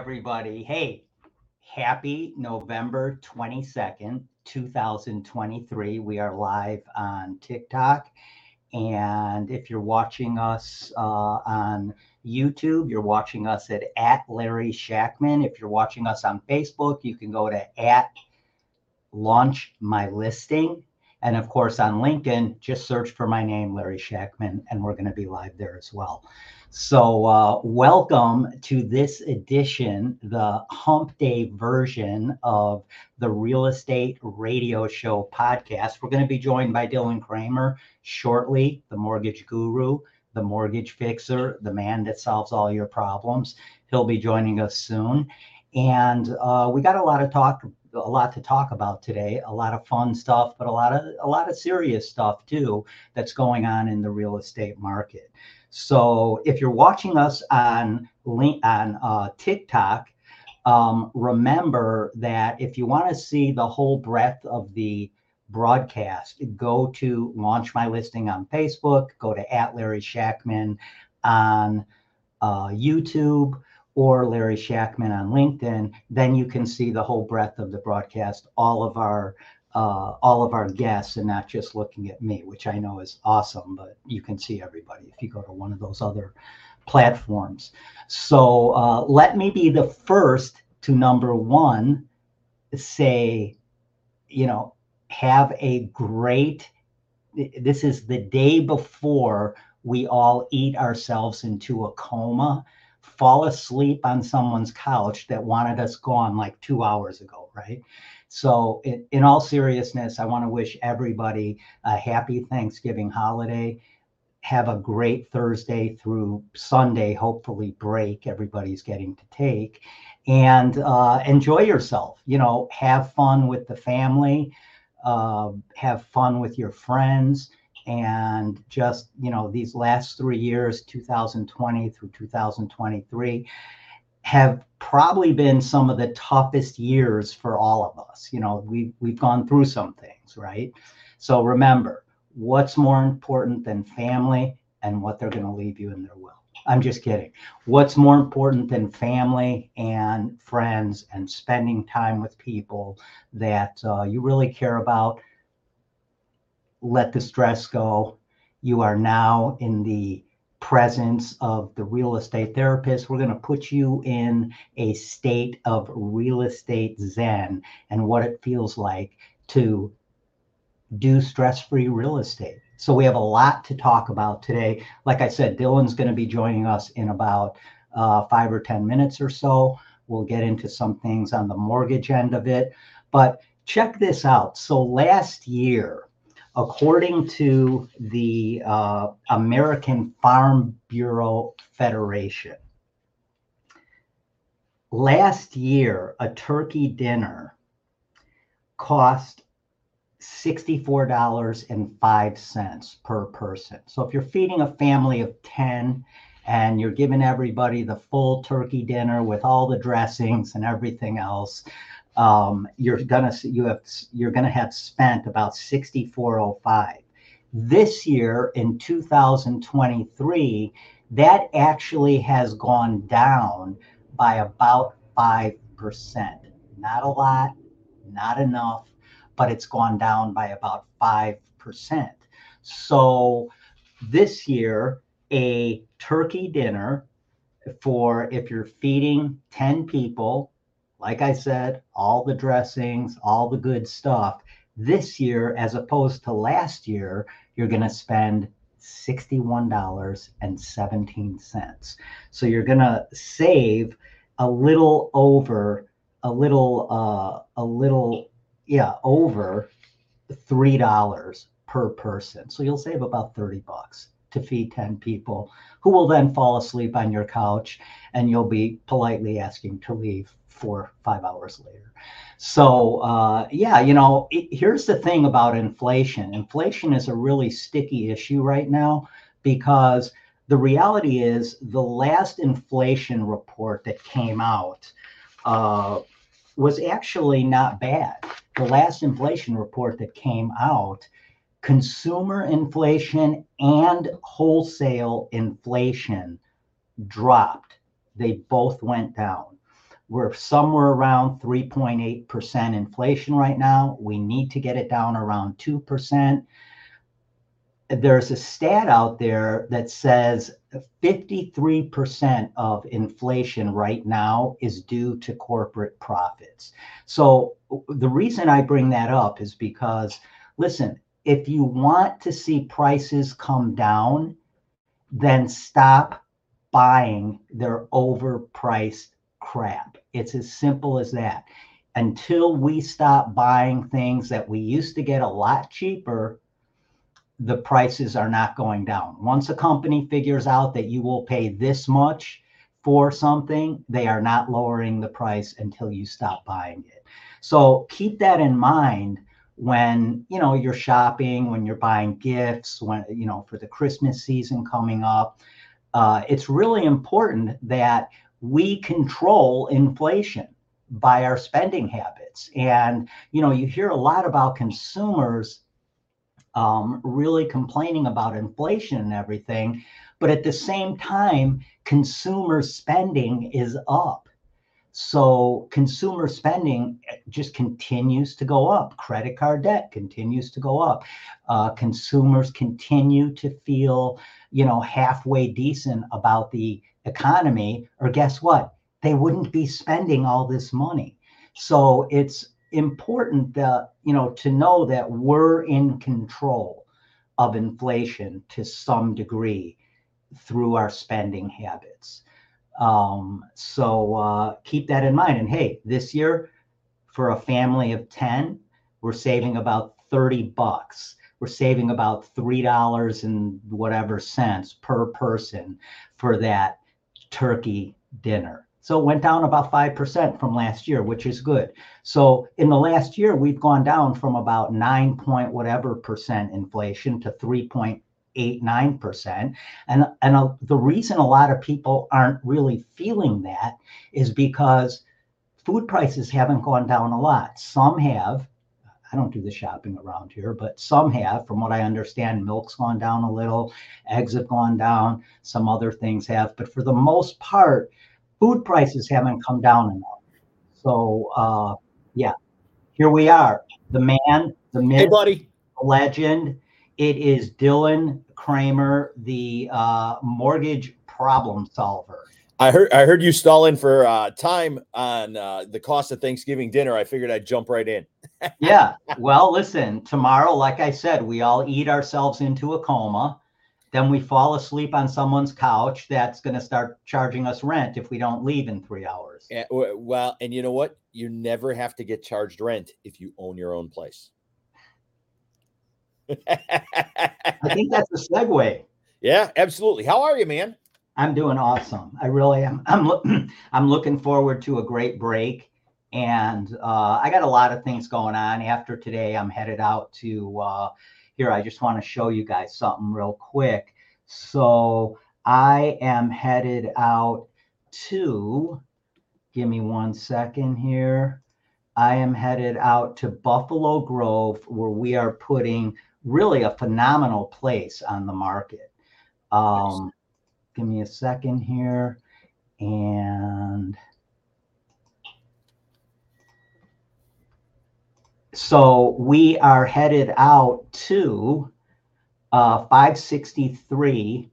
Everybody. Hey, happy November 22nd, 2023. We are live on TikTok. And if you're watching us uh, on YouTube, you're watching us at, at Larry Shakman. If you're watching us on Facebook, you can go to at launch my listing. And of course, on LinkedIn, just search for my name, Larry Shakman, and we're going to be live there as well. So, uh, welcome to this edition, the hump day version of the Real Estate Radio Show podcast. We're going to be joined by Dylan Kramer shortly, the mortgage guru, the mortgage fixer, the man that solves all your problems. He'll be joining us soon. And uh, we got a lot of talk a lot to talk about today a lot of fun stuff but a lot of a lot of serious stuff too that's going on in the real estate market so if you're watching us on on uh, TikTok, um, remember that if you want to see the whole breadth of the broadcast, go to Launch My Listing on Facebook, go to at Larry Shakman on uh, YouTube or Larry Shakman on LinkedIn. Then you can see the whole breadth of the broadcast, all of our uh, all of our guests and not just looking at me, which I know is awesome, but you can see everybody if you go to one of those other platforms. So uh, let me be the first to number one say, you know, have a great, this is the day before we all eat ourselves into a coma fall asleep on someone's couch that wanted us gone like two hours ago, right? So, in, in all seriousness, I want to wish everybody a happy Thanksgiving holiday. Have a great Thursday through Sunday, hopefully, break everybody's getting to take and uh, enjoy yourself. You know, have fun with the family, uh, have fun with your friends and just you know these last three years 2020 through 2023 have probably been some of the toughest years for all of us. You know, we've we've gone through some things, right? So remember, what's more important than family and what they're going to leave you in their will. I'm just kidding. What's more important than family and friends and spending time with people that uh, you really care about? Let the stress go. You are now in the presence of the real estate therapist. We're going to put you in a state of real estate zen and what it feels like to do stress free real estate. So, we have a lot to talk about today. Like I said, Dylan's going to be joining us in about uh, five or 10 minutes or so. We'll get into some things on the mortgage end of it. But check this out. So, last year, according to the uh, American Farm Bureau Federation, last year a turkey dinner cost $64.05 per person. So if you're feeding a family of 10 and you're giving everybody the full turkey dinner with all the dressings and everything else, um, you're gonna you have you're gonna have spent about 6405 this year in 2023 that actually has gone down by about 5% not a lot not enough but it's gone down by about 5% so this year a turkey dinner for if you're feeding 10 people like I said, all the dressings, all the good stuff. This year, as opposed to last year, you're going to spend $61.17. So you're going to save a little over, a little, uh, a little, yeah, over $3 per person. So you'll save about 30 bucks to feed 10 people who will then fall asleep on your couch and you'll be politely asking to leave four five hours later. So uh, yeah you know it, here's the thing about inflation. Inflation is a really sticky issue right now because the reality is the last inflation report that came out uh, was actually not bad. The last inflation report that came out consumer inflation and wholesale inflation dropped. They both went down. We're somewhere around 3.8% inflation right now. We need to get it down around 2%. There's a stat out there that says 53% of inflation right now is due to corporate profits. So, the reason I bring that up is because, listen, if you want to see prices come down, then stop buying their overpriced crap. It's as simple as that. Until we stop buying things that we used to get a lot cheaper, the prices are not going down. Once a company figures out that you will pay this much for something, they are not lowering the price until you stop buying it. So keep that in mind when you know you're shopping when you're buying gifts when you know for the christmas season coming up uh, it's really important that we control inflation by our spending habits and you know you hear a lot about consumers um, really complaining about inflation and everything but at the same time consumer spending is up so consumer spending eh, just continues to go up. Credit card debt continues to go up. Uh, consumers continue to feel, you know, halfway decent about the economy. Or guess what? They wouldn't be spending all this money. So it's important that you know to know that we're in control of inflation to some degree through our spending habits. Um, so uh, keep that in mind. And hey, this year for a family of 10, we're saving about 30 bucks. We're saving about $3 and whatever cents per person for that turkey dinner. So it went down about 5% from last year, which is good. So in the last year, we've gone down from about 9 point whatever percent inflation to 3.89%. and and uh, the reason a lot of people aren't really feeling that is because food prices haven't gone down a lot some have i don't do the shopping around here but some have from what i understand milk's gone down a little eggs have gone down some other things have but for the most part food prices haven't come down enough so uh yeah here we are the man the myth hey buddy the legend it is Dylan Kramer, the uh, mortgage problem solver. I heard I heard you stalling for uh, time on uh, the cost of Thanksgiving dinner. I figured I'd jump right in. Yeah. Well, listen, tomorrow, like I said, we all eat ourselves into a coma. Then we fall asleep on someone's couch that's going to start charging us rent if we don't leave in three hours. Yeah, well, and you know what? You never have to get charged rent if you own your own place. I think that's a segue. Yeah, absolutely. How are you, man? I'm doing awesome. I really am. I'm lo- I'm looking forward to a great break, and uh, I got a lot of things going on. After today, I'm headed out to uh, here. I just want to show you guys something real quick. So I am headed out to. Give me one second here. I am headed out to Buffalo Grove, where we are putting really a phenomenal place on the market. Um, nice. Give me a second here. And so we are headed out to uh, 563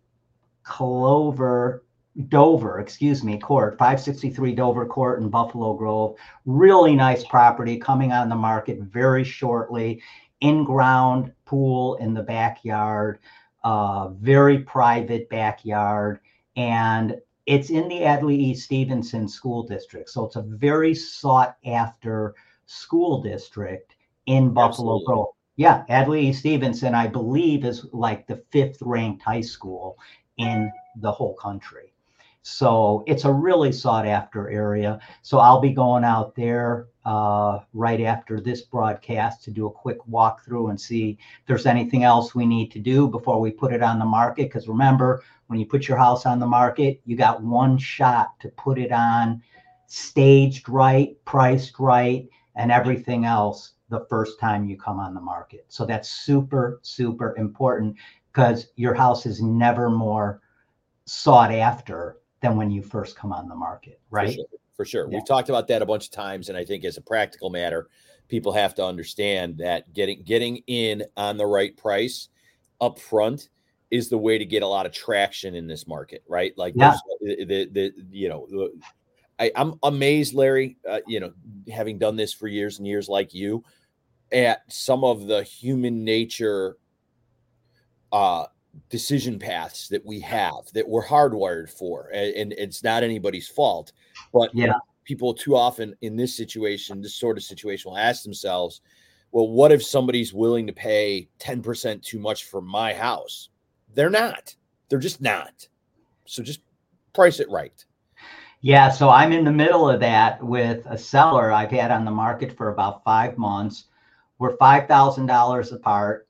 Clover Dover, excuse me, Court, 563 Dover Court in Buffalo Grove. Really nice property coming on the market very shortly in-ground pool in the backyard, uh, very private backyard, and it's in the Adlai E. Stevenson School District. So it's a very sought after school district in Buffalo Grove. Yeah, Adlai E. Stevenson, I believe, is like the fifth ranked high school in the whole country. So it's a really sought after area. So I'll be going out there uh, right after this broadcast to do a quick walkthrough and see if there's anything else we need to do before we put it on the market. Because remember, when you put your house on the market, you got one shot to put it on staged right, priced right, and everything else the first time you come on the market. So that's super, super important because your house is never more sought after than when you first come on the market, right? For sure. For sure. Yeah. We've talked about that a bunch of times. And I think as a practical matter, people have to understand that getting getting in on the right price up front is the way to get a lot of traction in this market, right? Like Yeah. the, the, the you know, the, I, I'm amazed, Larry, uh, you know, having done this for years and years like you, at some of the human nature uh decision paths that we have that we're hardwired for and, and it's not anybody's fault but Yeah. people too often in this situation this sort of situation will ask themselves well what if somebody's willing to pay 10% too much for my house they're not they're just not so just price it right Yeah, so I'm in the middle of that with a seller I've had on the market for about five months. We're five thousand dollars apart.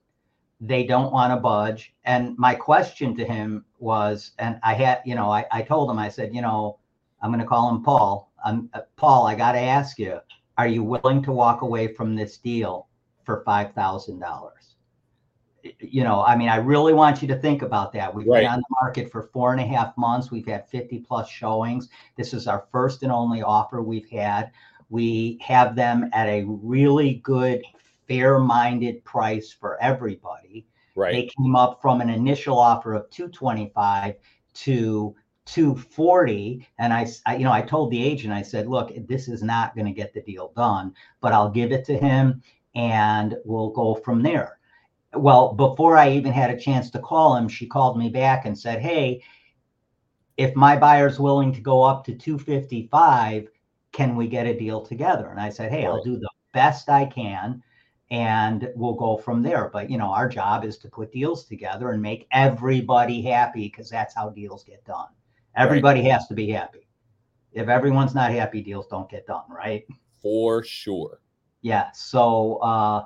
They don't want to budge. And my question to him was, and I had, you know, I, I told him, I said, you know, I'm going to call him Paul. I'm uh, Paul. I got to ask you, are you willing to walk away from this deal for five thousand dollars? You know, I mean, I really want you to think about that. We've Right. been on the market for four and a half months. We've had 50 plus showings. This is our first and only offer we've had. We have them at a really good, fair minded price for everybody. right. They came up from an initial offer of 225 to 240 and I, you know i told the agent i said look this is not going to get the deal done but i'll give it to him and we'll go from there. Well before i even had a chance to call him she called me back and said hey if my buyer's willing to go up to 255 can we get a deal together? And i said hey i'll do the best i can and we'll go from there. But you know our job is to put deals together and make everybody happy because that's how deals get done. Everybody has to be happy. If everyone's not happy deals don't get done right? For sure. Yeah so uh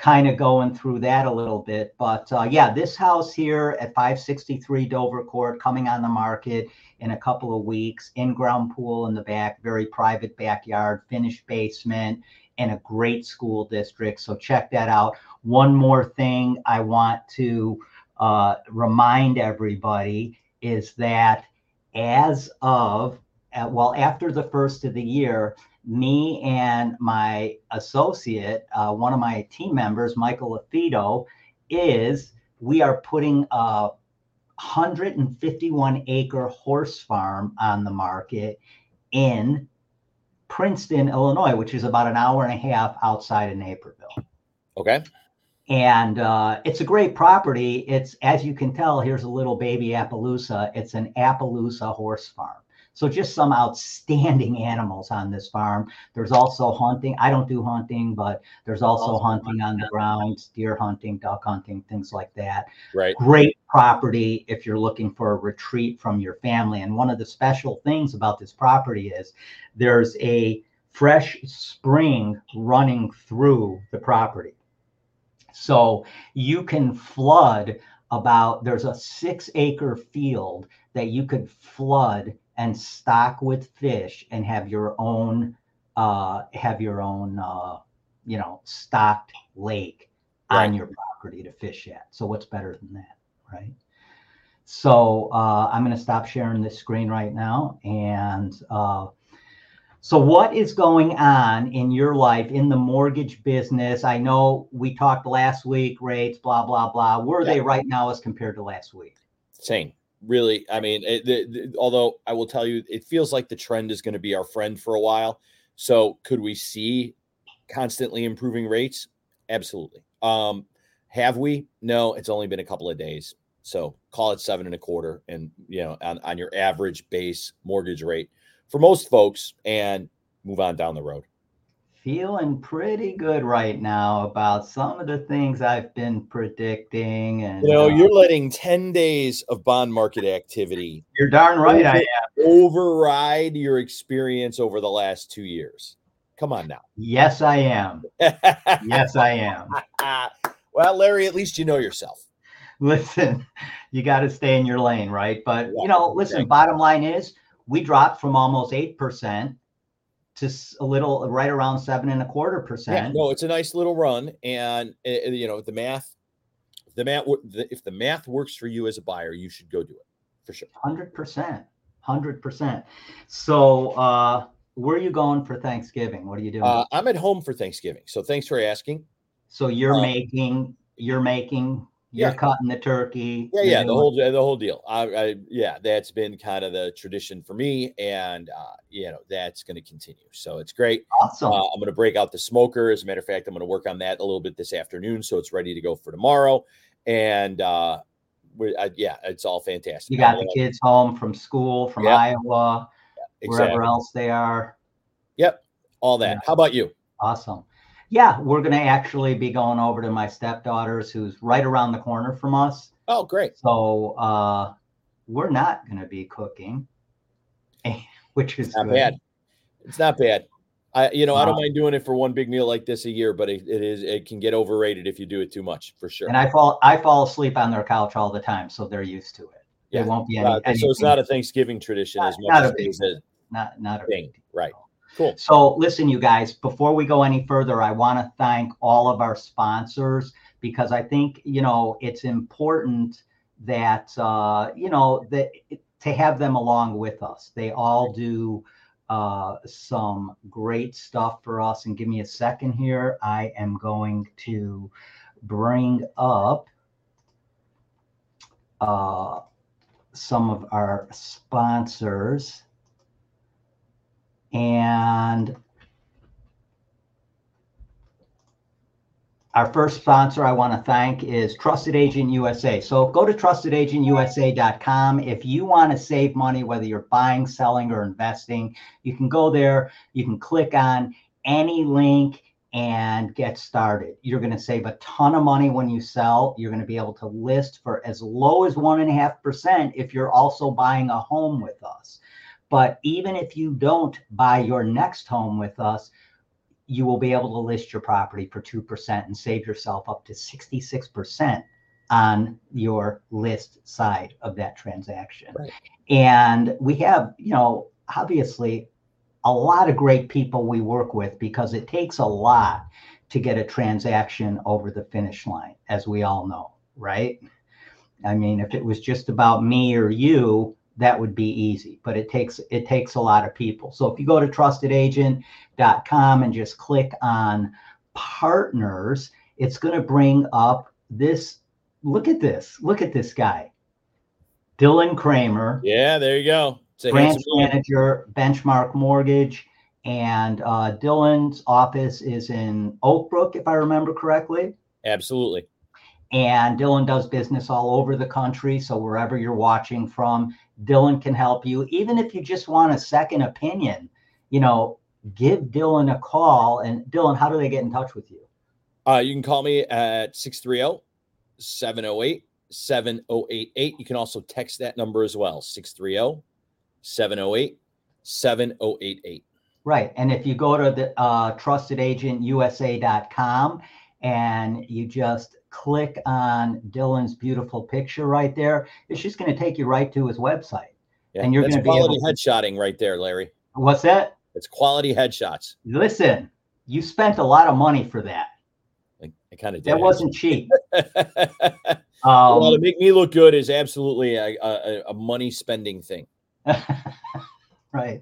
kind of going through that a little bit but uh yeah this house here at 563 dover court coming on the market in a couple of weeks in ground pool in the back very private backyard finished basement in a great school district. So check that out. One more thing i want to uh remind everybody is that as of uh, well after the first of the year me and my associate, uh, one of my team members, Michael Lafido, is we are putting a 151 acre horse farm on the market in Princeton, Illinois, which is about an hour and a half outside of Naperville. okay And uh, it's a great property. It's, as you can tell, here's a little baby Appaloosa. It's an Appaloosa horse farm. So just some outstanding animals on this farm. There's also hunting. I don't do hunting, but there's also hunting on the grounds, deer hunting, duck hunting, things like that. right Great property if you're looking for a retreat from your family. And one of the special things about this property is there's a fresh spring running through the property. So you can flood about, there's a six acre field that you could flood and stock with fish and have your own, uh, have your own, uh, you know, stocked lake on your property to fish at. So what's better than that, right? So uh, I'm going to stop sharing this screen right now. And uh, so, what is going on in your life in the mortgage business? I know we talked last week, rates, blah, blah, blah. Where are they right now as compared to last week? same really i mean it, although i will tell you it feels like the trend is going to be our friend for a while. So could we see constantly improving rates? Absolutely. Um have we? No it's only been a couple of days. So call it seven and a quarter and you know on, on your average base mortgage rate for most folks and move on down the road Feeling pretty good right now about some of the things I've been predicting. And you know uh, you're letting 10 days of bond market activity you're darn right I am. override your experience over the last two years come on now Yes, I am. Yes, I am. well, Larry, at least you know yourself. listen, you got to stay in your lane, right? But Yeah, you know, listen, bottom line is we dropped from almost eight percent to a little right around seven and a quarter Yeah, percent. no, it's a nice little run, and uh, you know the math. The math, if the math works for you as a buyer, you should go do it for sure. Hundred percent, hundred percent. So, uh, where are you going for Thanksgiving? What are you doing? Uh, I'm at home for Thanksgiving, so thanks for asking. so you're uh, making, you're making, you're Yeah. cutting the turkey. Yeah, yeah, the whole the whole deal. I, I yeah, that's been kind of the tradition for me, and uh, you know that's going to continue. So it's great. awesome. Uh, I'm going to break out the smoker. As a matter of fact, I'm going to work on that a little bit this afternoon, so it's ready to go for tomorrow. And uh, we, I, yeah, it's all fantastic. you got the kids home from school, from Yep. Iowa, exactly. wherever else they are. Yep, all that. Yeah. How about you? Awesome. Yeah, we're going to actually be going over to my stepdaughter's, who's right around the corner from us. Oh, great. So uh, we're not going to be cooking, which is Not good. bad. It's not bad. I, you know, I don't mind doing it for one big meal like this a year, but it, it is it can get overrated if you do it too much, for sure. And I fall I fall asleep on their couch all the time, so they're used to it. Yeah. There won't be any. Uh, so it's not a Thanksgiving tradition Not- as much not a as big it is a not not a thing, right? Cool. So listen, you guys, before we go any further, I want to thank all of our sponsors because I think you know it's important that uh, you know that to have them along with us. They all do uh, some great stuff for us. And give me a second here. I am going to bring up uh, some of our sponsors. And our first sponsor I want to thank is Trusted Agent USA. So go to trustedagentUSA.com. If you want to save money, whether you're buying, selling, or investing, you can go there. You can click on any link and get started. You're going to save a ton of money when you sell. You're going to be able to list for as low as one and a half percent if you're also buying a home with us. But even if you don't buy your next home with us, you will be able to list your property for 2% and save yourself up to 66% on your list side of that transaction. Right. And we have, you know, obviously a lot of great people we work with because it takes a lot to get a transaction over the finish line, as we all know, right? I mean, if it was just about me or you, that would be easy, but it takes it takes a lot of people. So if you go to trustedagent.com and just click on partners, it's going to bring up this. Look at this. Look at this guy. Dylan Kramer, Yeah, there you go. Branch manager, Benchmark Mortgage. And uh, Dylan's office is in oakbrook if I remember correctly. Absolutely. And Dylan does business all over the country. So wherever you're watching from, Dylan can help you. Even if you just want a second opinion, you know, give Dylan a call. And Dylan, how do they get in touch with you? Uh, you can call me at oh, 630 708 7088. You can also text that number as well 630 708 7088. Right. And if you go to the uh, trustedagentUSA.com and you just click on Dylan's beautiful picture right there, it's just going to take you right to his website. Yeah, And you're gonna be quality able headshotting right there, Larry. What's that? It's quality headshots. Listen, you spent a lot of money for that. I, I kind of did. That wasn't cheap. well, Um, to make me look good is absolutely a, a, a money spending thing. right.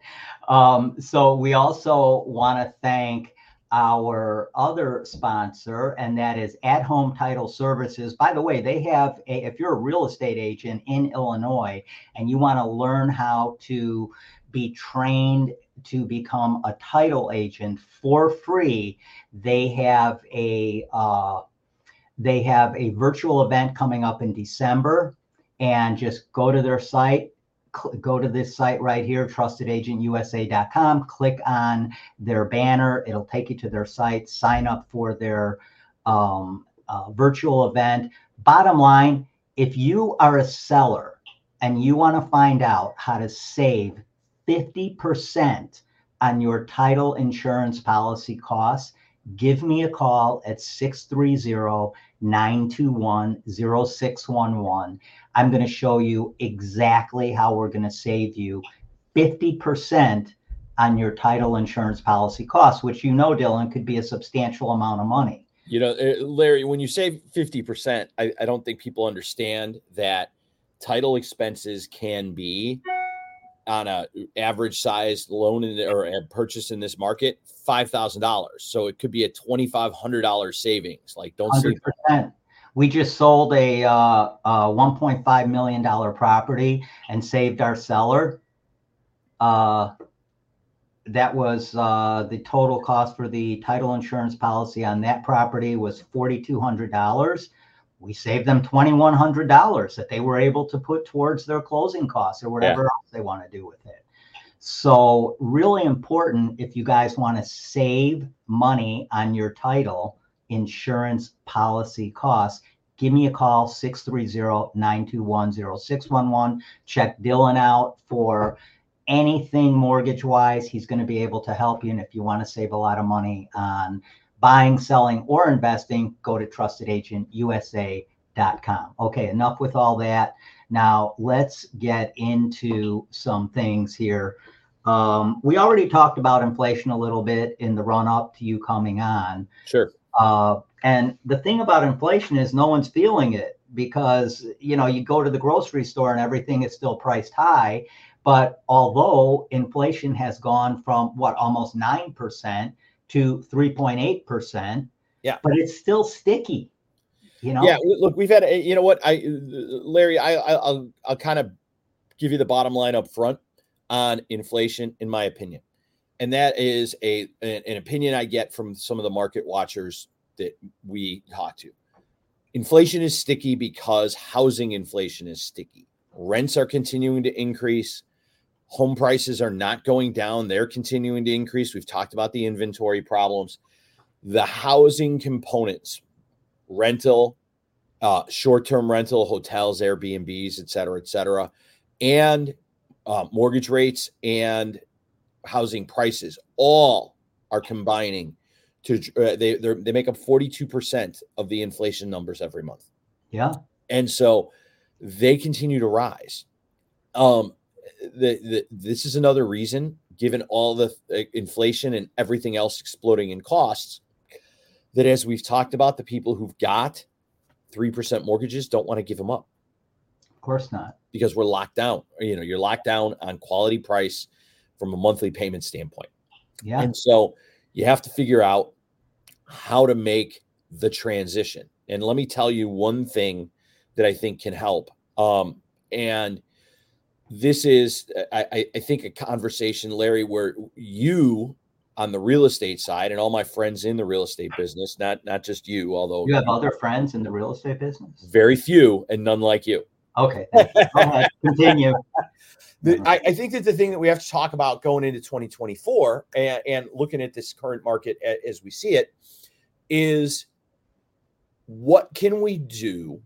Um, so we also want to thank our other sponsor, and that is At Home Title Services. By the way, they have a, if you're a real estate agent in Illinois and you want to learn how to be trained to become a title agent for free, they have a uh, they have a virtual event coming up in December, and just go to their site, go to this site right here, trustedagentUSA.com, click on their banner. It'll take you to their site, sign up for their um, uh, virtual event. Bottom line, if you are a seller and you want to find out how to save 50% on your title insurance policy costs, give me a call at 630 921 0611. I'm going to show you exactly how we're going to save you 50% on your title insurance policy costs, which you know, Dylan, could be a substantial amount of money. You know, uh, Larry, when you say 50%, I, I don't think people understand that title expenses can be on a average size loan in, or a purchase in this market five thousand dollars. So it could be a twenty five hundred dollars savings. Like don't see Hundred percent. We just sold a, uh, point five million dollar property and saved our seller. Uh, that was, uh, the total cost for the title insurance policy on that property was forty-two hundred dollars. We saved them twenty-one hundred dollars that they were able to put towards their closing costs or whatever else they want to do with it. So really important if you guys want to save money on your title insurance policy costs, give me a call 630-921-0611. Check Dylan out for anything mortgage wise. He's going to be able to help you. And if you want to save a lot of money on buying, selling, or investing, go to trustedagentusa.com. Okay, enough with all that. Now let's get into some things here. Um, we already talked about inflation a little bit in the run up to you coming on. sure. Uh, and the thing about inflation is no one's feeling it because you know you go to the grocery store and everything is still priced high. But although inflation has gone from what almost nine percent to three point eight percent, Yeah. but it's still sticky. You know, Yeah, look, we've had a- you know what I Larry, I, I I'll I'll kind of give you the bottom line up front on inflation in my opinion. And that is a an, opinion I get from some of the market watchers that we talk to. Inflation is sticky because housing inflation is sticky. Rents are continuing to increase. Home prices are not going down, they're continuing to increase. We've talked about the inventory problems. The housing components, rental, uh, short-term rental, hotels, Airbnbs, et cetera, et cetera, and uh, mortgage rates and housing prices all are combining to uh, they they're- they make up 42% of the inflation numbers every month. Yeah, and so they continue to rise. Um the, the this is another reason given all the uh, inflation and everything else exploding in costs that as we've talked about the people who've got 3% mortgages don't want to give them up. Of course not. because we're locked down you know you're locked down on quality price from a monthly payment standpoint Yeah, and so you have to figure out how to make the transition. And let me tell you one thing that I think can help. Um, and this is, I, I- think, a conversation, Larry, where you on the real estate side and all my friends in the real estate business, not not just you, although you have other friends in the real estate business. very few and none like you. Okay, thank you. Go ahead, continue. The. I, I think that the thing that we have to talk about going into 2024 and, and looking at this current market as we see it is what can we do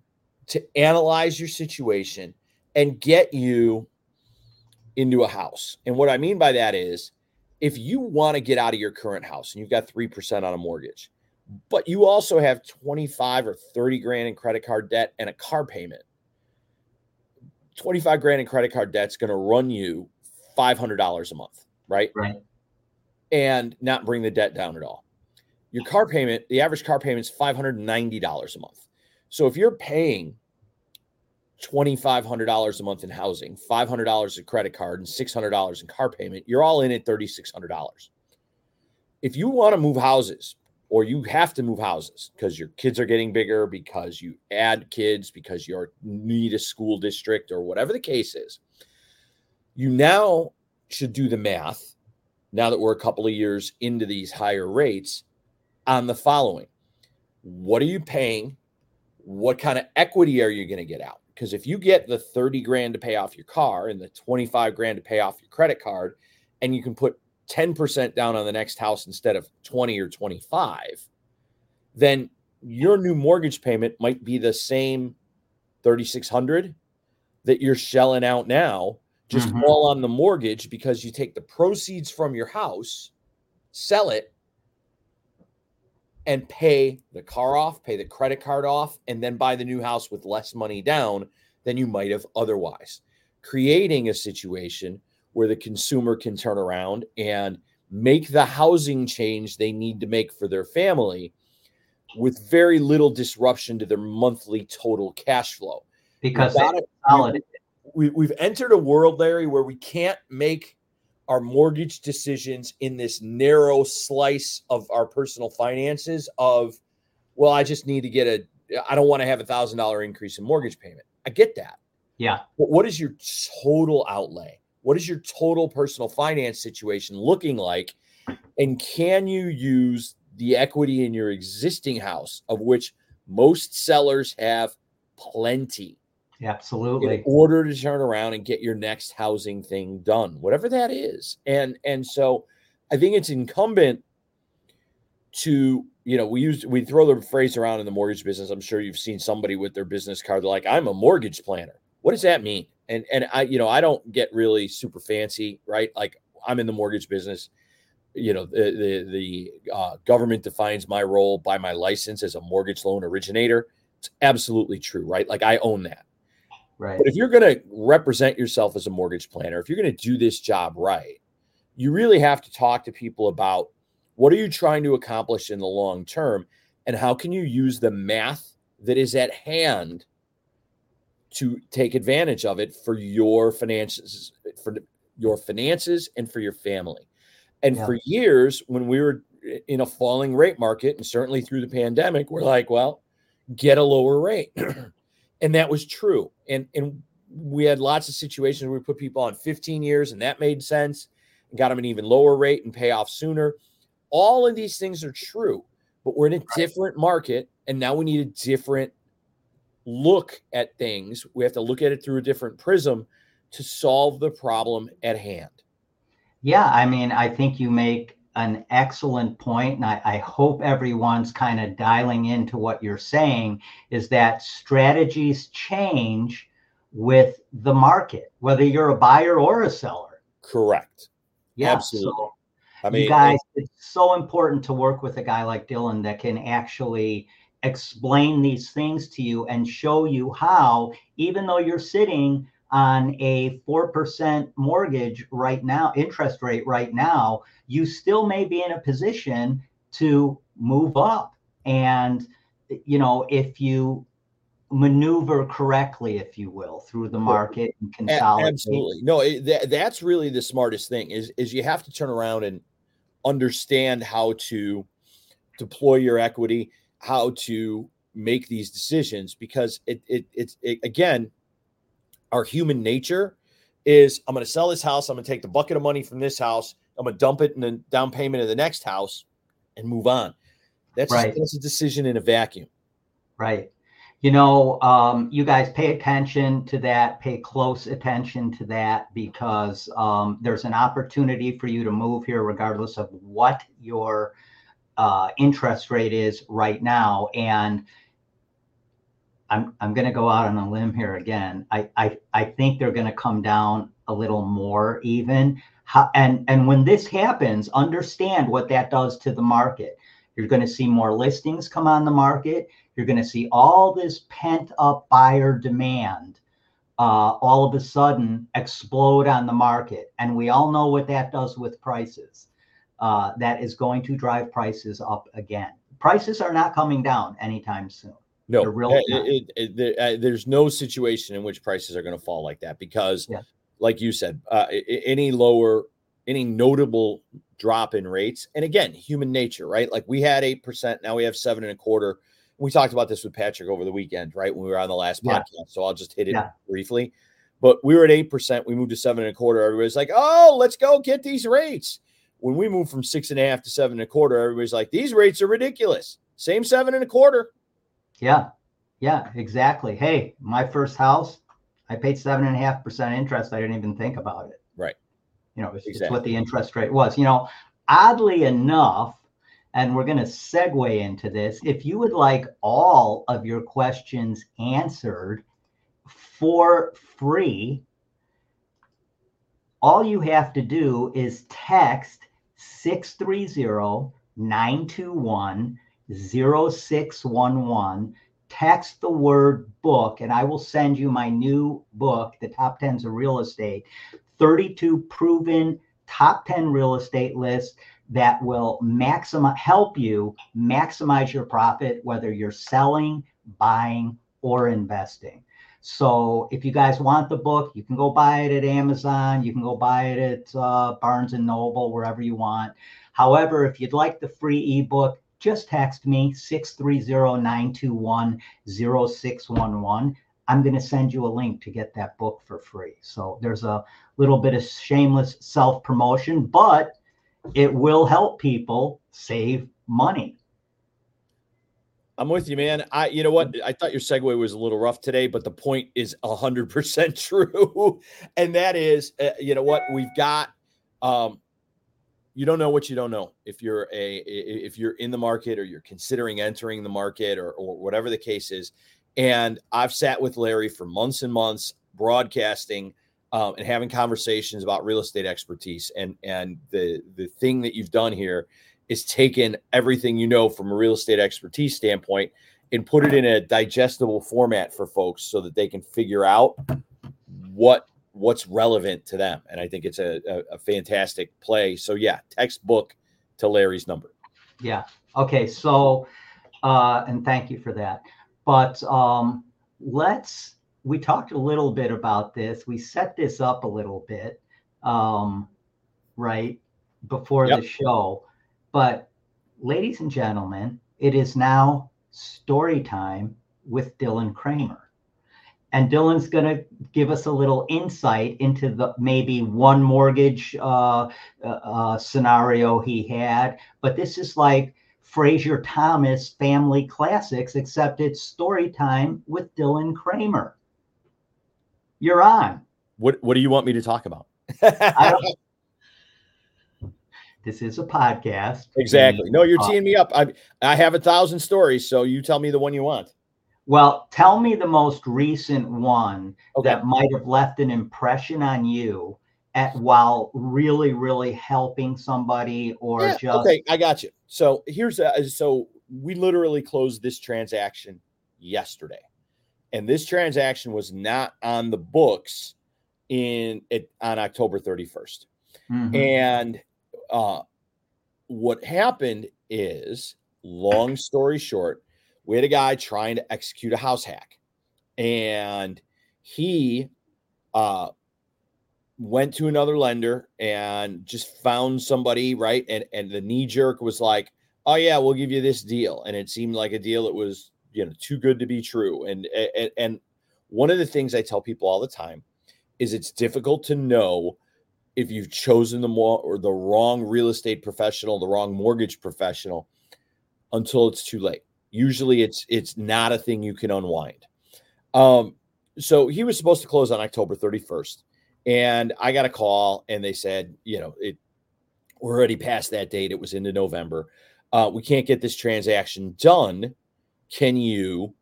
to analyze your situation and get you into a house? And what I mean by that is if you want to get out of your current house and you've got 3% on a mortgage, but you also have 25 or 30 grand in credit card debt and a car payment 25 grand in credit card debt's going to run you $500 a month, right? Right. And not bring the debt down at all. Your car payment, the average car payment is $590 a month. So if you're paying $2,500 a month in housing, $500 in credit card, and $600 in car payment, you're all in at $3,600. If you want to move houses, or you have to move houses because your kids are getting bigger, because you add kids, because you need a school district, or whatever the case is, you now should do the math. Now that we're a couple of years into these higher rates, on the following What are you paying? What kind of equity are you going to get out? Because if you get the 30 grand to pay off your car and the 25 grand to pay off your credit card, and you can put 10% down on the next house instead of 20 or 25, then your new mortgage payment might be the same 3600 that you're shelling out now just Mhm. all on the mortgage because you take the proceeds from your house, sell it and pay the car off, pay the credit card off and then buy the new house with less money down than you might have otherwise. Creating a situation where the consumer can turn around and make the housing change they need to make for their family with very little disruption to their monthly total cash flow. Because You gotta- it's we, we've entered a world, Larry, where we can't make our mortgage decisions in this narrow slice of our personal finances of, well, I just need to get a, I don't want to have a thousand dollar increase in mortgage payment. I get that. Yeah. But what is your total outlay? What is your total personal finance situation looking like? And can you use the equity in your existing house, of which most sellers have plenty? Absolutely. In order to turn around and get your next housing thing done, whatever that is. And and so I think it's incumbent to, you know, we use we throw the phrase around in the mortgage business. I'm sure you've seen somebody with their business card, they're like, I'm a mortgage planner. What does that mean? And and I, you know, I don't get really super fancy, right? Like I'm in the mortgage business. You know, the the, the uh, government defines my role by my license as a mortgage loan originator. It's absolutely true, right? Like I own that. Right. But if you're going to represent yourself as a mortgage planner, if you're going to do this job right, you really have to talk to people about what are you trying to accomplish in the long term and how can you use the math that is at hand to take advantage of it for your finances for your finances and for your family. And yeah. for years when we were in a falling rate market and certainly through the pandemic, we're like, well, get a lower rate. and that was true. And and we had lots of situations where we put people on 15 years, and that made sense, and got them an even lower rate and pay off sooner. All of these things are true, but we're in a different market, and now we need a different look at things. We have to look at it through a different prism to solve the problem at hand. Yeah, I mean, I think you make an excellent point, and I, I hope everyone's kind of dialing into what you're saying is that strategies change with the market, whether you're a buyer or a seller. Correct. Yeah. Absolutely. So I mean, you guys, it's so important to work with a guy like Dylan that can actually explain these things to you and show you how, even though you're sitting on a 4% mortgage right now, interest rate right now, you still may be in a position to move up. And, you know, if you maneuver correctly, if you will, through the market and consolidate. Absolutely. No, it, that, that's really the smartest thing is, is you have to turn around and understand how to deploy your equity, how to make these decisions because it, it it's it, again our human nature is I'm going to sell this house. I'm going to take the bucket of money from this house. I'm going to dump it in the down payment of the next house and move on. That's, right. that's a decision in a vacuum. Right. You know, um, you guys pay attention to that, pay close attention to that because um, there's an opportunity for you to move here regardless of what your uh, interest rate is right now. And I'm I'm going to go out on a limb here again. I I, I think they're going to come down a little more even. How, and and when this happens, understand what that does to the market. You're going to see more listings come on the market. You're going to see all this pent up buyer demand uh, all of a sudden explode on the market, and we all know what that does with prices. Uh, that is going to drive prices up again. Prices are not coming down anytime soon. No, it, it, it, uh, there's no situation in which prices are going to fall like that because, yeah. like you said, uh, any lower, any notable drop in rates, and again, human nature, right? Like we had eight percent, now we have seven and a quarter. We talked about this with Patrick over the weekend, right? When we were on the last yeah. podcast, so I'll just hit it yeah. briefly. But we were at eight percent, we moved to seven and a quarter. Everybody's like, "Oh, let's go get these rates." When we moved from six and a half to seven and a quarter, everybody's like, "These rates are ridiculous." Same seven and a quarter yeah. Yeah, exactly. Hey, my first house, I paid seven and a half percent interest. I didn't even think about it. Right. You know, it's, exactly. it's what the interest rate was. You know, oddly enough, and we're going to segue into this. If you would like all of your questions answered for free, all you have to do is text 630 921 0611. Text the word book, and I will send you my new book, The Top 10s of Real Estate 32 proven top 10 real estate lists that will maximize help you maximize your profit whether you're selling buying or investing So if you guys want the book, you can go buy it at Amazon. You can go buy it at uh, Barnes and Noble, wherever you want. However, if you'd like the free ebook, just text me 630-921-0611. I'm going to send you a link to get that book for free. So there's a little bit of shameless self-promotion, but it will help people save money. I'm with you, man. I, you know what? I thought your segue was a little rough today, but the point is hundred percent true, and that is, uh, you know what? We've got, um, you don't know what you don't know. If you're a, if you're in the market or you're considering entering the market or, or whatever the case is, and I've sat with Larry for months and months, broadcasting um, and having conversations about real estate expertise, and and the the thing that you've done here is taken everything you know from a real estate expertise standpoint and put it in a digestible format for folks so that they can figure out what what's relevant to them. And I think it's a, a, a fantastic play. So yeah, textbook to Larry's number. Yeah. Okay. So, uh, and thank you for that. But um, let's, we talked a little bit about this. We set this up a little bit, um, right before yep. the show. But, ladies and gentlemen, it is now story time with Dylan Kramer. And Dylan's going to give us a little insight into the maybe one mortgage uh, uh, uh, scenario he had. But this is like Frazier Thomas family classics, except it's story time with Dylan Kramer. You're on. What What do you want me to talk about? This is a podcast. Exactly. No, you're teeing me up. I I have a thousand stories, so you tell me the one you want. Well, tell me the most recent one okay. that might have left an impression on you at while really, really helping somebody or yeah, just okay. I got you. So here's a, so we literally closed this transaction yesterday, and this transaction was not on the books in it on October 31st. Mm-hmm. And uh, what happened is, long story short, we had a guy trying to execute a house hack, and he uh, went to another lender and just found somebody right, and and the knee jerk was like, "Oh yeah, we'll give you this deal," and it seemed like a deal that was you know too good to be true, and and, and one of the things I tell people all the time is it's difficult to know if you've chosen the more or the wrong real estate professional, the wrong mortgage professional until it's too late. Usually it's it's not a thing you can unwind. Um, so he was supposed to close on October 31st. And I got a call and they said, you know, it we're already past that date. It was into November. Uh, we can't get this transaction done. Can you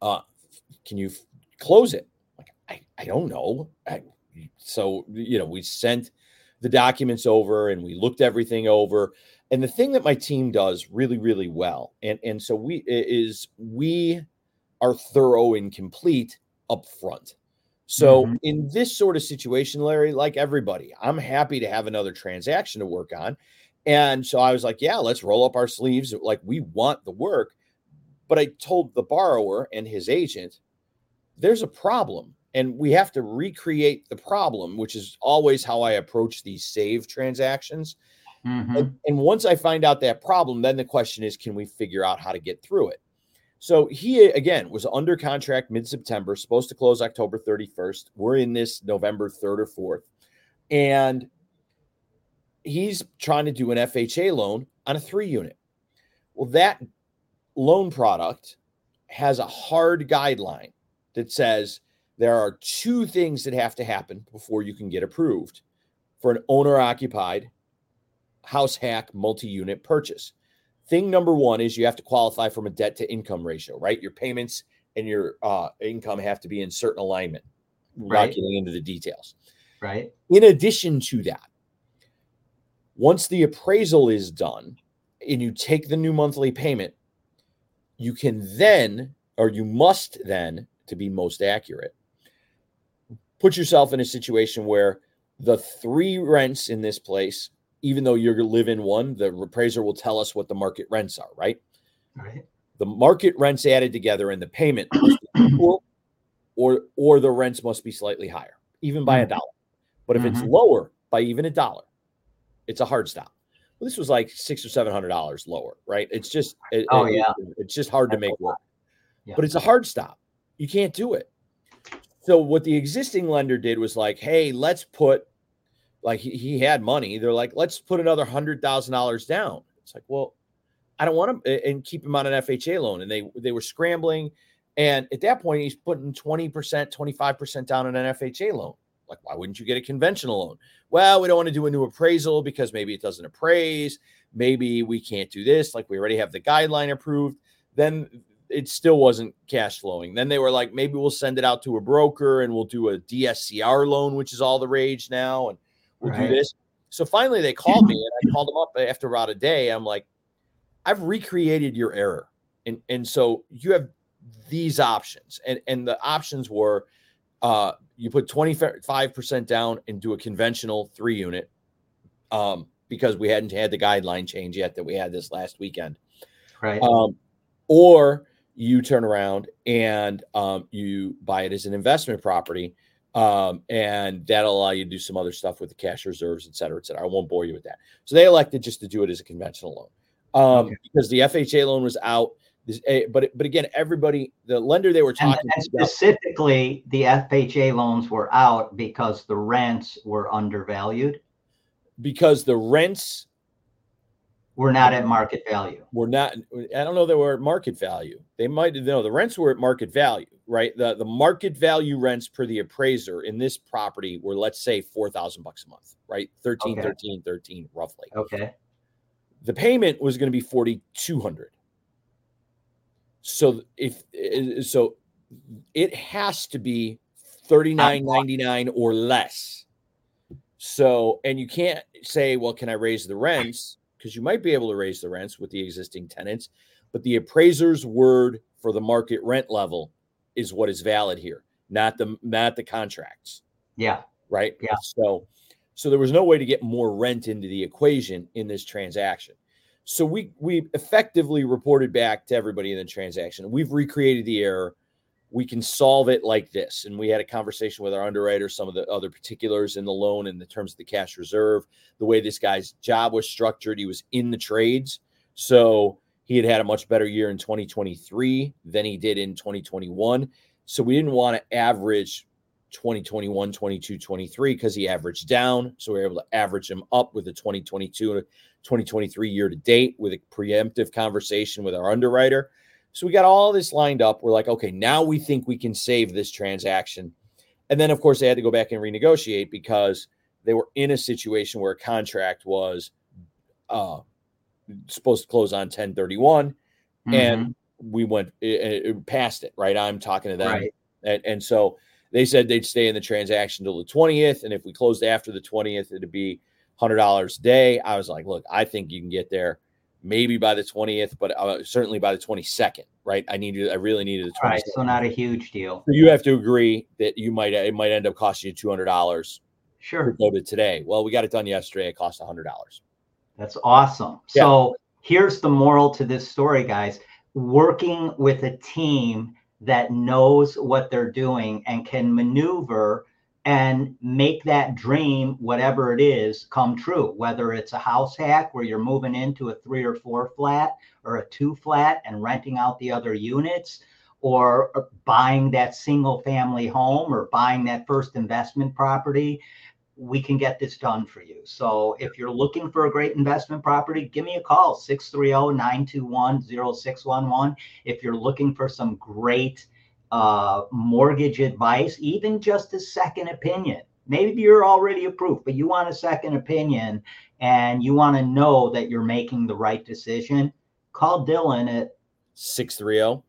uh can you close it? Like, I, I don't know. I, so you know we sent the documents over and we looked everything over. And the thing that my team does really really well and and so we is we are thorough and complete up front so mm-hmm. in this sort of situation larry like everybody i'm happy to have another transaction to work on. And so i was like yeah let's roll up our sleeves like we want the work. But i told the borrower and his agent there's a problem and we have to recreate the problem, which is always how I approach these save transactions. Mm-hmm. And, and, once I find out that problem, then the question is, can we figure out how to get through it? So he again was under contract mid-September, supposed to close October 31st. We're in this November 3rd or 4th. And he's trying to do an FHA loan on a three unit. Well, that loan product has a hard guideline that says there are two things that have to happen before you can get approved for an owner occupied house hack multi unit purchase. Thing number one is you have to qualify from a debt to income ratio, right? Your payments and your uh, income have to be in certain alignment. Right. Not getting into the details. Right. In addition to that, once the appraisal is done and you take the new monthly payment, you can then, or you must then, to be most accurate, put yourself in a situation where the three rents in this place, even though you're live in one, the appraiser will tell us what the market rents are, right? Right. The market rents added together and the payment equal or or the rents must be slightly higher, even by a Mhm. dollar. But if it's Mhm. lower by even a dollar, it's a hard stop. Well, this was like six or seven hundred dollars lower, right? It's just it- Oh, it- yeah. it's just hard to That's a make work. Yeah. But it's a hard stop. You can't do it. So what the existing lender did was like, hey, let's put like he, he had money. They're like, let's put another hundred thousand dollars down. It's like, well, I don't want him and keep him on an FHA loan. And they they were scrambling. And at that point, he's putting 20%, 25% down on an FHA loan. Like, why wouldn't you get a conventional loan? Well, we don't want to do a new appraisal because maybe it doesn't appraise. Maybe we can't do this. Like, we already have the guideline approved. Then it still wasn't cash flowing. Then they were like, maybe we'll send it out to a broker and we'll do a DSCR loan, which is all the rage now. And we'll Right. do this. So finally they called me and I called them up after about a day. I'm like, I've recreated your error. And and so you have these options. And and the options were uh you put 25% down and do a conventional three unit. Um, because we hadn't had the guideline change yet that we had this last weekend. Right. Um, or you turn around and um, you buy it as an investment property. Um, and that'll allow you to do some other stuff with the cash reserves, et cetera, et cetera. I won't bore you with that. So they elected just to do it as a conventional loan um, Okay. because the FHA loan was out. This, eh, but but again, everybody, the lender they were talking and to, specifically, the FHA loans were out because the rents were undervalued. because the rents We're not at market value. We're not i don't know they were at market value. They might know the rents were at market value right? The the market value rents per the appraiser in this property were let's say 4000 bucks a month right? 13 Okay. 13 13 roughly. Okay. the payment was going to be 4200 so if so it has to be 39.99 or less. So and you can't say well can i raise the rents because you might be able to raise the rents with the existing tenants but the appraiser's word for the market rent level is what is valid here not the not the contracts Yeah. right? Yeah. So, so there was no way to get more rent into the equation in this transaction. So we we effectively reported back to everybody in the transaction. We've recreated the error. We can solve it like this. And we had a conversation with our underwriter, some of the other particulars in the loan in the terms of the cash reserve, the way this guy's job was structured. He was in the trades. So he had had a much better year in 2023 than he did in 2021. So we didn't want to average 2021, 22, 23 because he averaged down. So we were able to average him up with the 2022 and 2023 year to date with a preemptive conversation with our underwriter. So we got all this lined up. We're like, okay, now we think we can save this transaction. And then, of course, they had to go back and renegotiate because they were in a situation where a contract was uh, supposed to close on 1031 and mm-hmm. we went it, it past it, right? I'm talking to them. Right. And, and so they said they'd stay in the transaction till the 20th. And if we closed after the 20th, it'd be $100 a day. I was like, look, I think you can get there maybe by the 20th, but uh, certainly by the 22nd, right? I needed, I really needed the 22nd. All right. So not a huge deal. So you have to agree that you might, it might end up costing you $200 Sure. go to today. Well, we got it done yesterday. It cost $100. That's awesome. Yeah. So here's the moral to this story, guys. Working with a team that knows what they're doing and can maneuver and make that dream, whatever it is, come true. Whether it's a house hack where you're moving into a three or four flat or a two flat and renting out the other units, or buying that single family home or buying that first investment property we can get this done for you. So if you're looking for a great investment property, give me a call 630-921-0611. If you're looking for some great uh, mortgage advice, even just a second opinion. Maybe you're already approved, but you want a second opinion and you want to know that you're making the right decision. Call Dylan at 630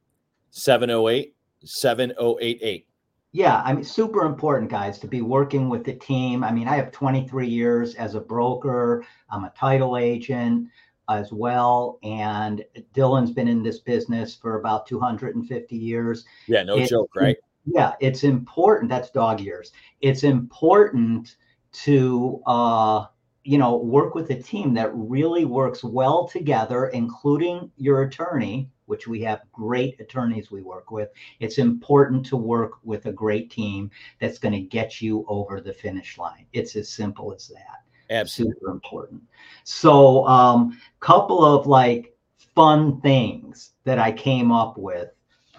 708 7088. Yeah, I mean, super important, guys, to be working with the team. I mean, I have 23 years as a broker, I'm a title agent as well. And Dylan's been in this business for about 250 years. Yeah, no It- joke, right? Yeah, it's important. That's dog years. It's important to uh, you know, work with a team that really works well together, including your attorney, which we have great attorneys we work with. It's important to work with a great team that's going to get you over the finish line. It's as simple as that. Absolutely. Super important. So, um, couple of like fun things that I came up with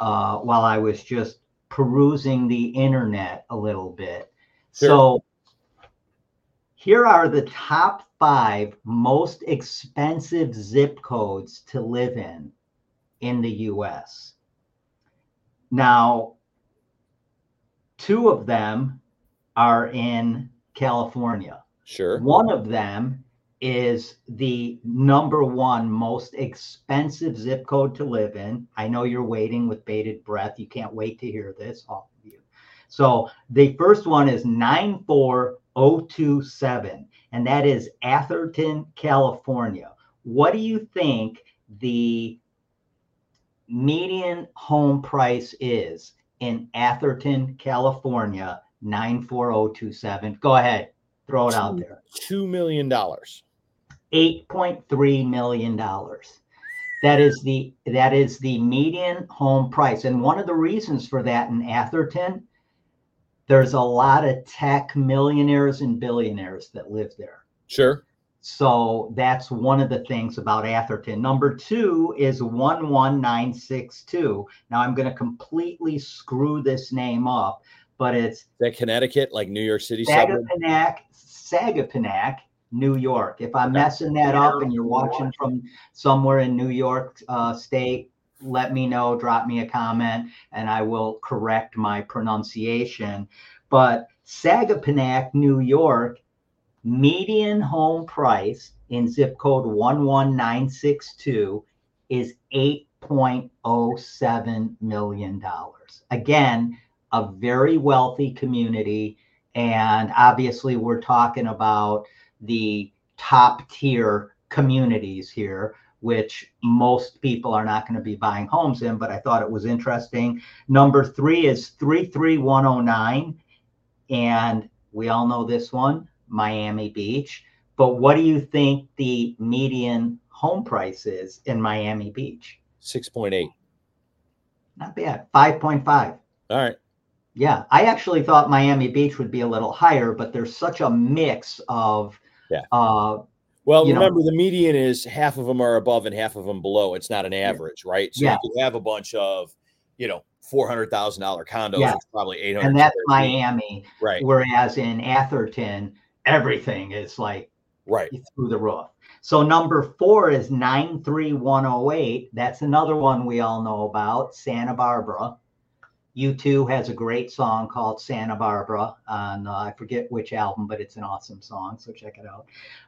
uh, while I was just perusing the internet a little bit. Sure. So, here are the top five most expensive zip codes to live in in the US. Now, two of them are in California. Sure. One of them is the number one most expensive zip code to live in. I know you're waiting with bated breath. You can't wait to hear this, all of you. So the first one is 94027, and that is Atherton, California. What do you think the median home price is in Atherton, California? 94027. Go ahead, throw it out there. Two million dollars. $8.3 million. That is the that is the median home price. And one of the reasons for that in Atherton, there's a lot of tech millionaires and billionaires that live there. Sure. So that's one of the things about Atherton. Number two is 11962. Now I'm going to completely screw this name up, but it's Is that Connecticut, like New York City suburb? Sagaponack, Sagaponack, New York. If I'm Okay. messing that up and you're watching from somewhere in New York uh, State, let me know, drop me a comment, and I will correct my pronunciation. But Sagaponack, New York, median home price in zip code 11962 is $8.07 million. Again, a very wealthy community. And obviously, we're talking about the top tier communities here, which most people are not going to be buying homes in. But I thought it was interesting. Number three is 33109. And we all know this one, Miami Beach. But what do you think the median home price is in Miami Beach? Six point eight. Not bad. 5.5. All right. Yeah, I actually thought Miami Beach would be a little higher, but there's such a mix of Yeah. uh Well, You know- remember the median is half of them are above and half of them below. It's not an average, right? So Yeah. you have a bunch of, you know, four hundred thousand dollar condos. Yeah. It's probably eight hundred. and that's Miami, Right. whereas in Atherton everything is like Right. through the roof. So number 4 is 93108. That's another one we all know about, Santa Barbara. U2 has a great song called Santa Barbara on uh, I forget which album, but it's an awesome song, so check it out.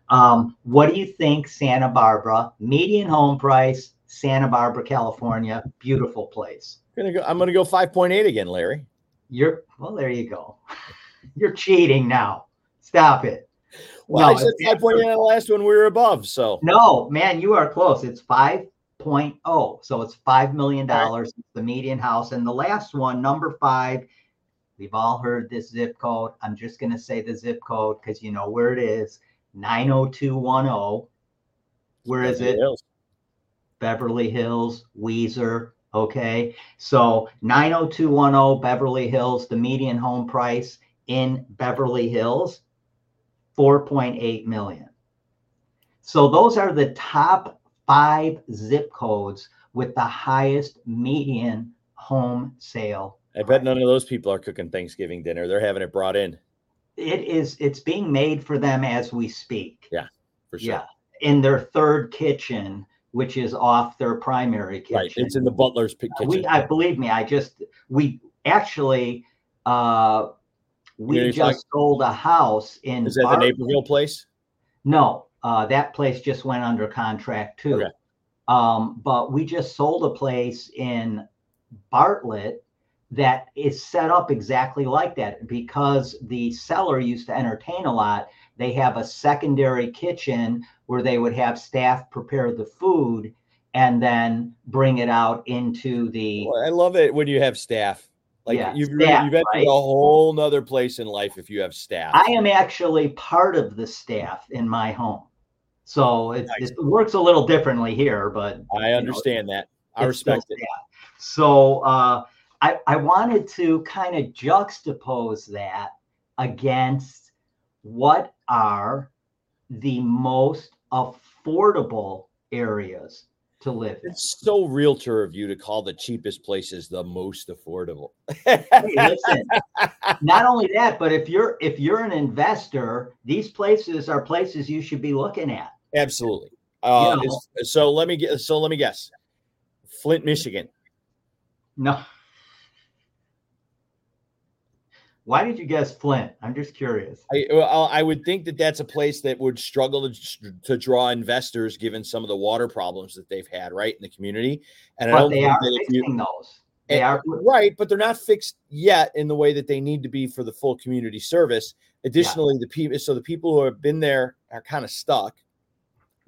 Um, what do you think, Santa Barbara? Median home price, Santa Barbara, California, beautiful place. Gonna go. I'm gonna go five point eight again, Larry. You're well, there you go. You're cheating now. Stop it. Well, No, I said it's- five point eight on the last one. We were above. So No, man, you are close. It's 5.0. So it's $5 million. It's the median house. And the last one, number five, we've all heard this zip code. I'm just going to say the zip code because you know where it is 90210. Where is it? Beverly Hills, Weezer. Okay. So 90210 Beverly Hills, the median home price in Beverly Hills, 4.8 million. So those are the top five zip codes with the highest median home sale. I bet none of those people are cooking Thanksgiving dinner. They're having it brought in It is it's being made for them as we speak. Yeah, for sure. Yeah. In their third kitchen, which is off their primary kitchen. Right. It's in the butler's kitchen. we I believe me, I just we actually uh we just sold a house in Is that the Naperville place? No, uh that place just went under contract too. Okay. Um, but we just sold a place in Bartlett that is set up exactly like that because the seller used to entertain a lot. They have a secondary kitchen where they would have staff prepare the food and then bring it out into the Well, I love it when you have staff Like Yeah, you've staff, you've entered right? a whole nother place in life if you have staff. I am actually part of the staff in my home. So it, Nice. it works a little differently here, but I understand that. I respect it. staff. So uh, I, I wanted to kind of juxtapose that against what are the most affordable areas to live in. It's so realtor of you to call the cheapest places the most affordable. Hey, listen, not only that, but if you're if you're an investor, these places are places you should be looking at. Absolutely. Uh, know- is- so let me get. So let me guess. Flint, Michigan. No. Why did you guess Flint? I'm just curious. I, well, I would think that that's a place that would struggle to, to draw investors given some of the water problems that they've had, right, in the community. And I But don't they are that if you, fixing those. They and- are right, but they're not fixed yet in the way that they need to be for the full community service. Additionally, the people, so the people who have been there are kind of stuck.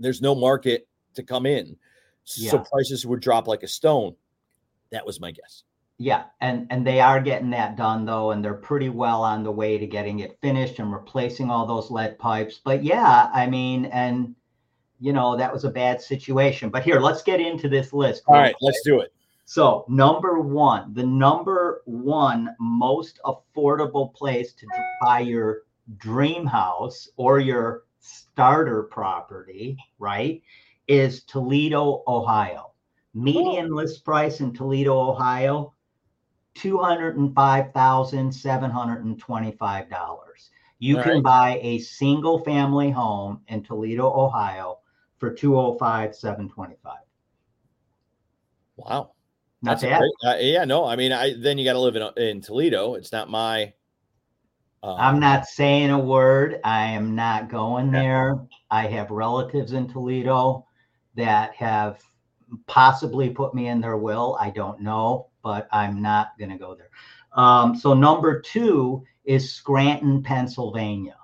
There's no market to come in, so Yeah. prices would drop like a stone. That was my guess. Yeah, and and they are getting that done though, and they're pretty well on the way to getting it finished and replacing all those lead pipes. But yeah, I mean, and you know that was a bad situation. But here, let's get into this list. All right, let's do it. So, number one, the number one most affordable place to buy your dream house or your starter property, right, is Toledo, Ohio. Median list price in Toledo, Ohio, $205,725. You All can right. buy a single family home in Toledo, Ohio for 205,725. Wow. Not That's bad. great- uh, yeah, no, I mean, I then you got to live in in Toledo. It's not my. Uh, I'm not saying a word. I am not going there. I have relatives in Toledo that have possibly put me in their will. I don't know, but I'm not going to go there. Um, so, number two is Scranton, Pennsylvania.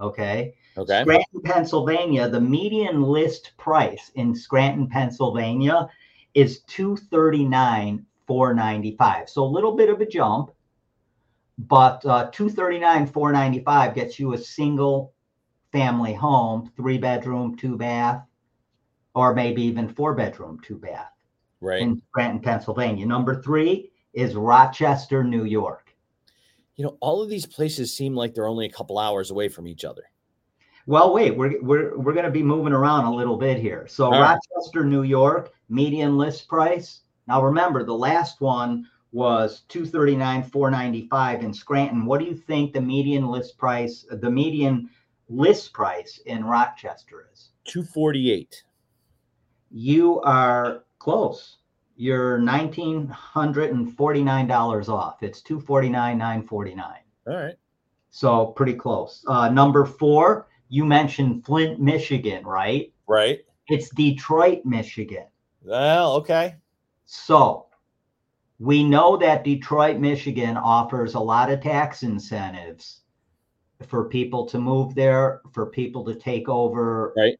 Okay. Okay. Scranton, Pennsylvania, the median list price in Scranton, Pennsylvania is 239 495 So a little bit of a jump, but uh, 239 495 gets you a single family home, three bedroom, two bath, or maybe even four bedroom, two bath Right. in Scranton, Pennsylvania. Number three is Rochester, New York. you know, all of these places seem like they're only a couple hours away from each other. Well, wait, we're we're we're going to be moving around a little bit here. So All right. Rochester, New York, median list price. Now remember, the last one was 239 495 in Scranton. What do you think the median list price, the median list price in Rochester is? 248. You are close. You're $1949 off. It's 249 949. All right. So pretty close. Uh, number four, you mentioned Flint, Michigan, right? Right. It's Detroit, Michigan. Well, okay. So we know that Detroit, Michigan offers a lot of tax incentives for people to move there, for people to take over Right.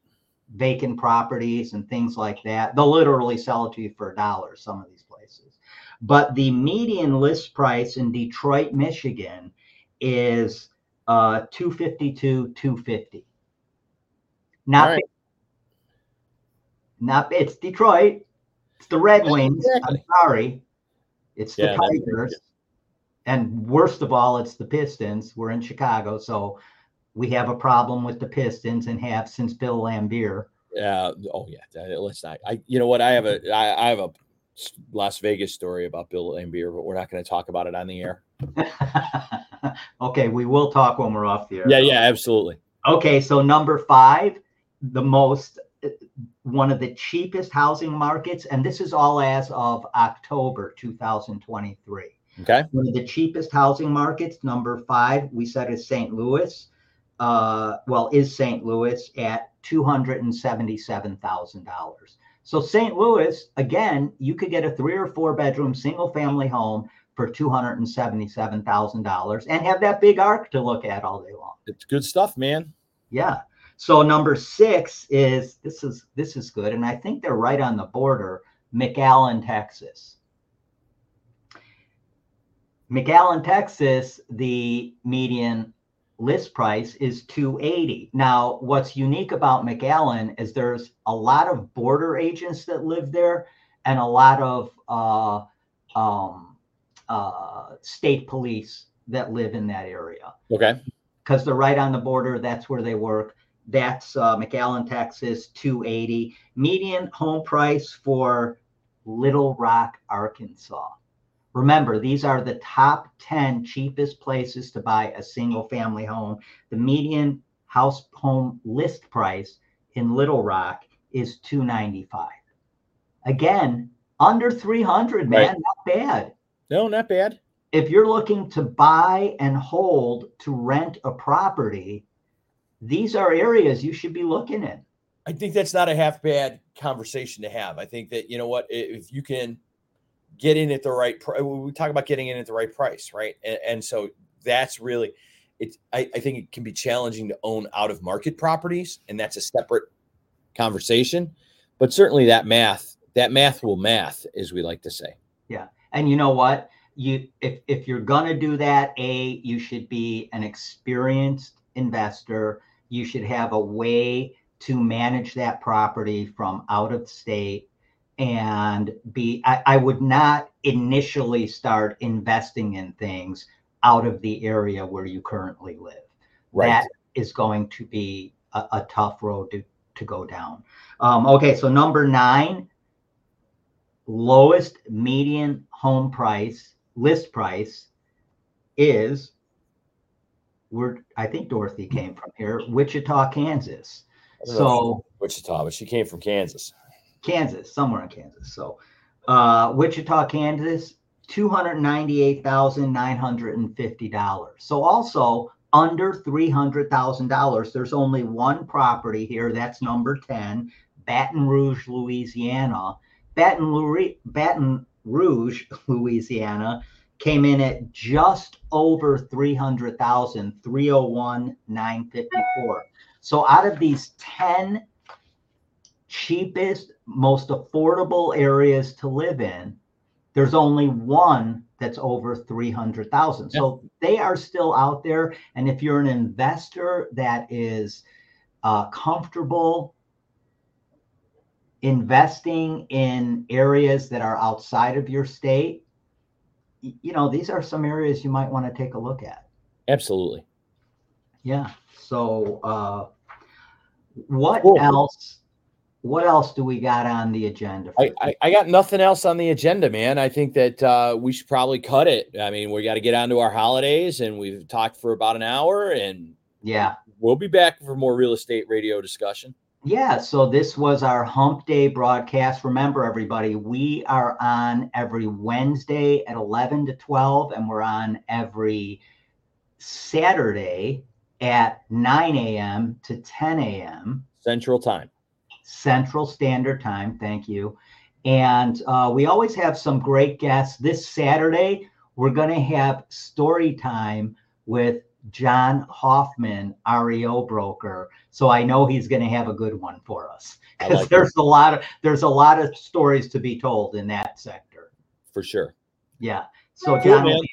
vacant properties and things like that. They'll literally sell it to you for a dollar, some of these places. But the median list price in Detroit, Michigan is uh 252 250 not right. not it's detroit it's the red wings exactly. i'm sorry it's the Yeah, tigers and worst of all it's the pistons we're in chicago so we have a problem with the pistons and have since bill laimbeer Yeah. oh yeah. Let's not. I. You know what? I have a. I, I have a Las Vegas story about Bill Laimbeer, but we're not going to talk about it on the air. okay we will talk when we're off the air Yeah. Yeah. Absolutely. Okay, so number five, the most one of the cheapest housing markets, and this is all as of October 2023. Okay. One of the cheapest housing markets, number five, we said is St. Louis. Uh, well, is St. Louis at $277,000. So St. Louis, again, you could get a three or four bedroom single family home for $277,000 and have that big arc to look at all day long. It's good stuff, man. Yeah. So number six is this is this is good, and I think they're right on the border, McAllen, Texas. McAllen, Texas, the median list price is 280. Now, what's unique about McAllen is there's a lot of border agents that live there and a lot of uh, um, uh, state police that live in that area Okay. because they're right on the border. That's where they work. That's uh, McAllen, Texas, 280. Median home price for Little Rock, Arkansas. Remember, these are the top 10 cheapest places to buy a single family home. The median house home list price in Little Rock is 295. Again, under 300, man, Right. not bad No, not bad. if you're looking to buy and hold to rent a property, these are areas you should be looking at. I think that's not a half bad conversation to have. I think that you know what if you can get in at the right price, we talk about getting in at the right price, right? And, and so that's really it. I, I think it can be challenging to own out of market properties, and that's a separate conversation. But certainly that math, that math will math, as we like to say. Yeah, and you know what? You if if you're gonna do that, A, you should be an experienced investor. You should have a way to manage that property from out of state and be I, I would not initially start investing in things out of the area where you currently live. that is going to be a, a tough road to, to go down. Um, okay, so number nine, lowest median home price, list price is, we're, I think Dorothy came from here, Wichita, Kansas. I don't know So, Wichita, but she came from Kansas. Kansas, somewhere in Kansas. So, uh, Wichita, Kansas, two hundred ninety-eight thousand nine hundred and fifty dollars. So also under three hundred thousand dollars. There's only one property here. That's number ten, Baton Rouge, Louisiana. Baton Rouge, Baton Rouge, Louisiana, came in at just over 300,000, 301,954. So out of these 10 cheapest, most affordable areas to live in, there's only one that's over 300,000. So they are still out there. And if you're an investor that is uh, comfortable investing in areas that are outside of your state, you know, these are some areas you might want to take a look at. Absolutely. Yeah. So, uh, what Cool. else? What else do we got on the agenda? I, I, I got nothing else on the agenda, man. I think that uh, we should probably cut it. I mean, we got to get on to our holidays, and we've talked for about an hour, and yeah. we'll be back for more real estate radio discussion. Yeah, so this was our Hump Day broadcast. Remember, everybody, we are on every Wednesday at 11 to 12, and we're on every Saturday at 9 a.m. to 10 a.m. Central Time. Central Standard Time. Thank you. And uh, we always have some great guests. This Saturday, we're going to have story time with John Hoffman, REO broker. So I know he's going to have a good one for us because like it. there's a lot of there's a lot of stories to be told in that sector. for sure. Yeah. So Cool, John will man. be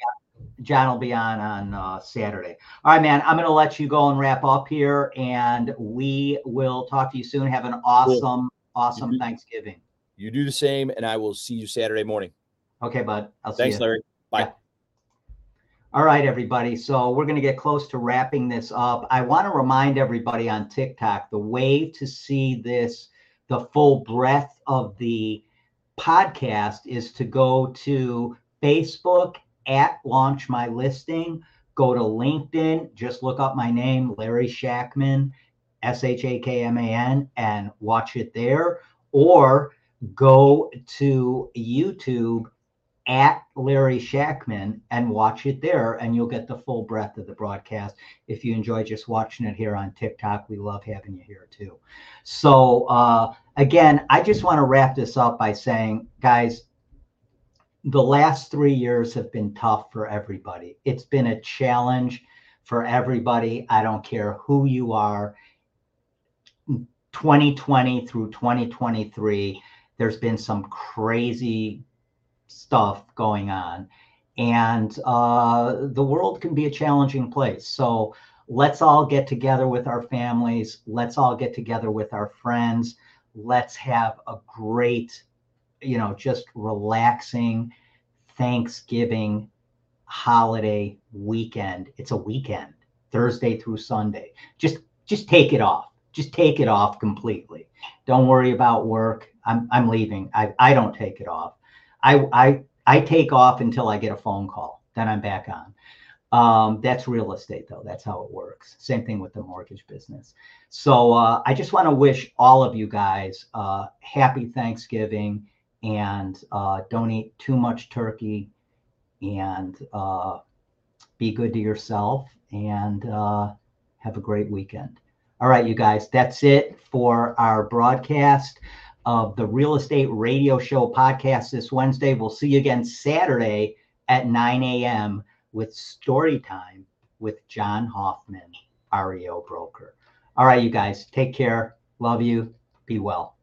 John will be on on uh, Saturday. All right, man. I'm going to let you go and wrap up here, and we will talk to you soon. Have an awesome, awesome Mhm. Thanksgiving. You do the same, and I will see you Saturday morning. Okay, bud. I'll see Thanks, you. Larry. Bye. All right, everybody. So we're going to get close to wrapping this up. I want to remind everybody on TikTok the way to see this, the full breadth of the podcast is to go to Facebook at Launch My Listing, go to LinkedIn, just look up my name, Larry Shakman, S H A K M A N, and watch it there, or go to YouTube at Larry Shakman and watch it there, and you'll get the full breadth of the broadcast. If you enjoy just watching it here on TikTok, we love having you here too. So, uh, again, I just want to wrap this up by saying, guys, the last three years have been tough for everybody. It's been a challenge for everybody. I don't care who you are. 2020 through 2023, there's been some crazy stuff going on. and uh, the world can be a challenging place. So let's all get together with our families. Let's all get together with our friends. Let's have a great, you know, just relaxing Thanksgiving holiday weekend. It's a weekend, Thursday through Sunday. Just just take it off. Just take it off completely. Don't worry about work. I'm I'm leaving. I, I don't take it off. I I I take off until I get a phone call. Then I'm back on. Um, that's real estate, though. That's how it works. Same thing with the mortgage business. So uh, I just want to wish all of you guys uh, happy Thanksgiving and uh, don't eat too much turkey and uh, be good to yourself and uh, have a great weekend. All right, you guys, that's it for our broadcast of the Real Estate Radio Show podcast this Wednesday. We'll see you again Saturday at 9 a.m. with Story Time with John Hoffman, REO broker. All right, you guys, take care. Love you. Be well.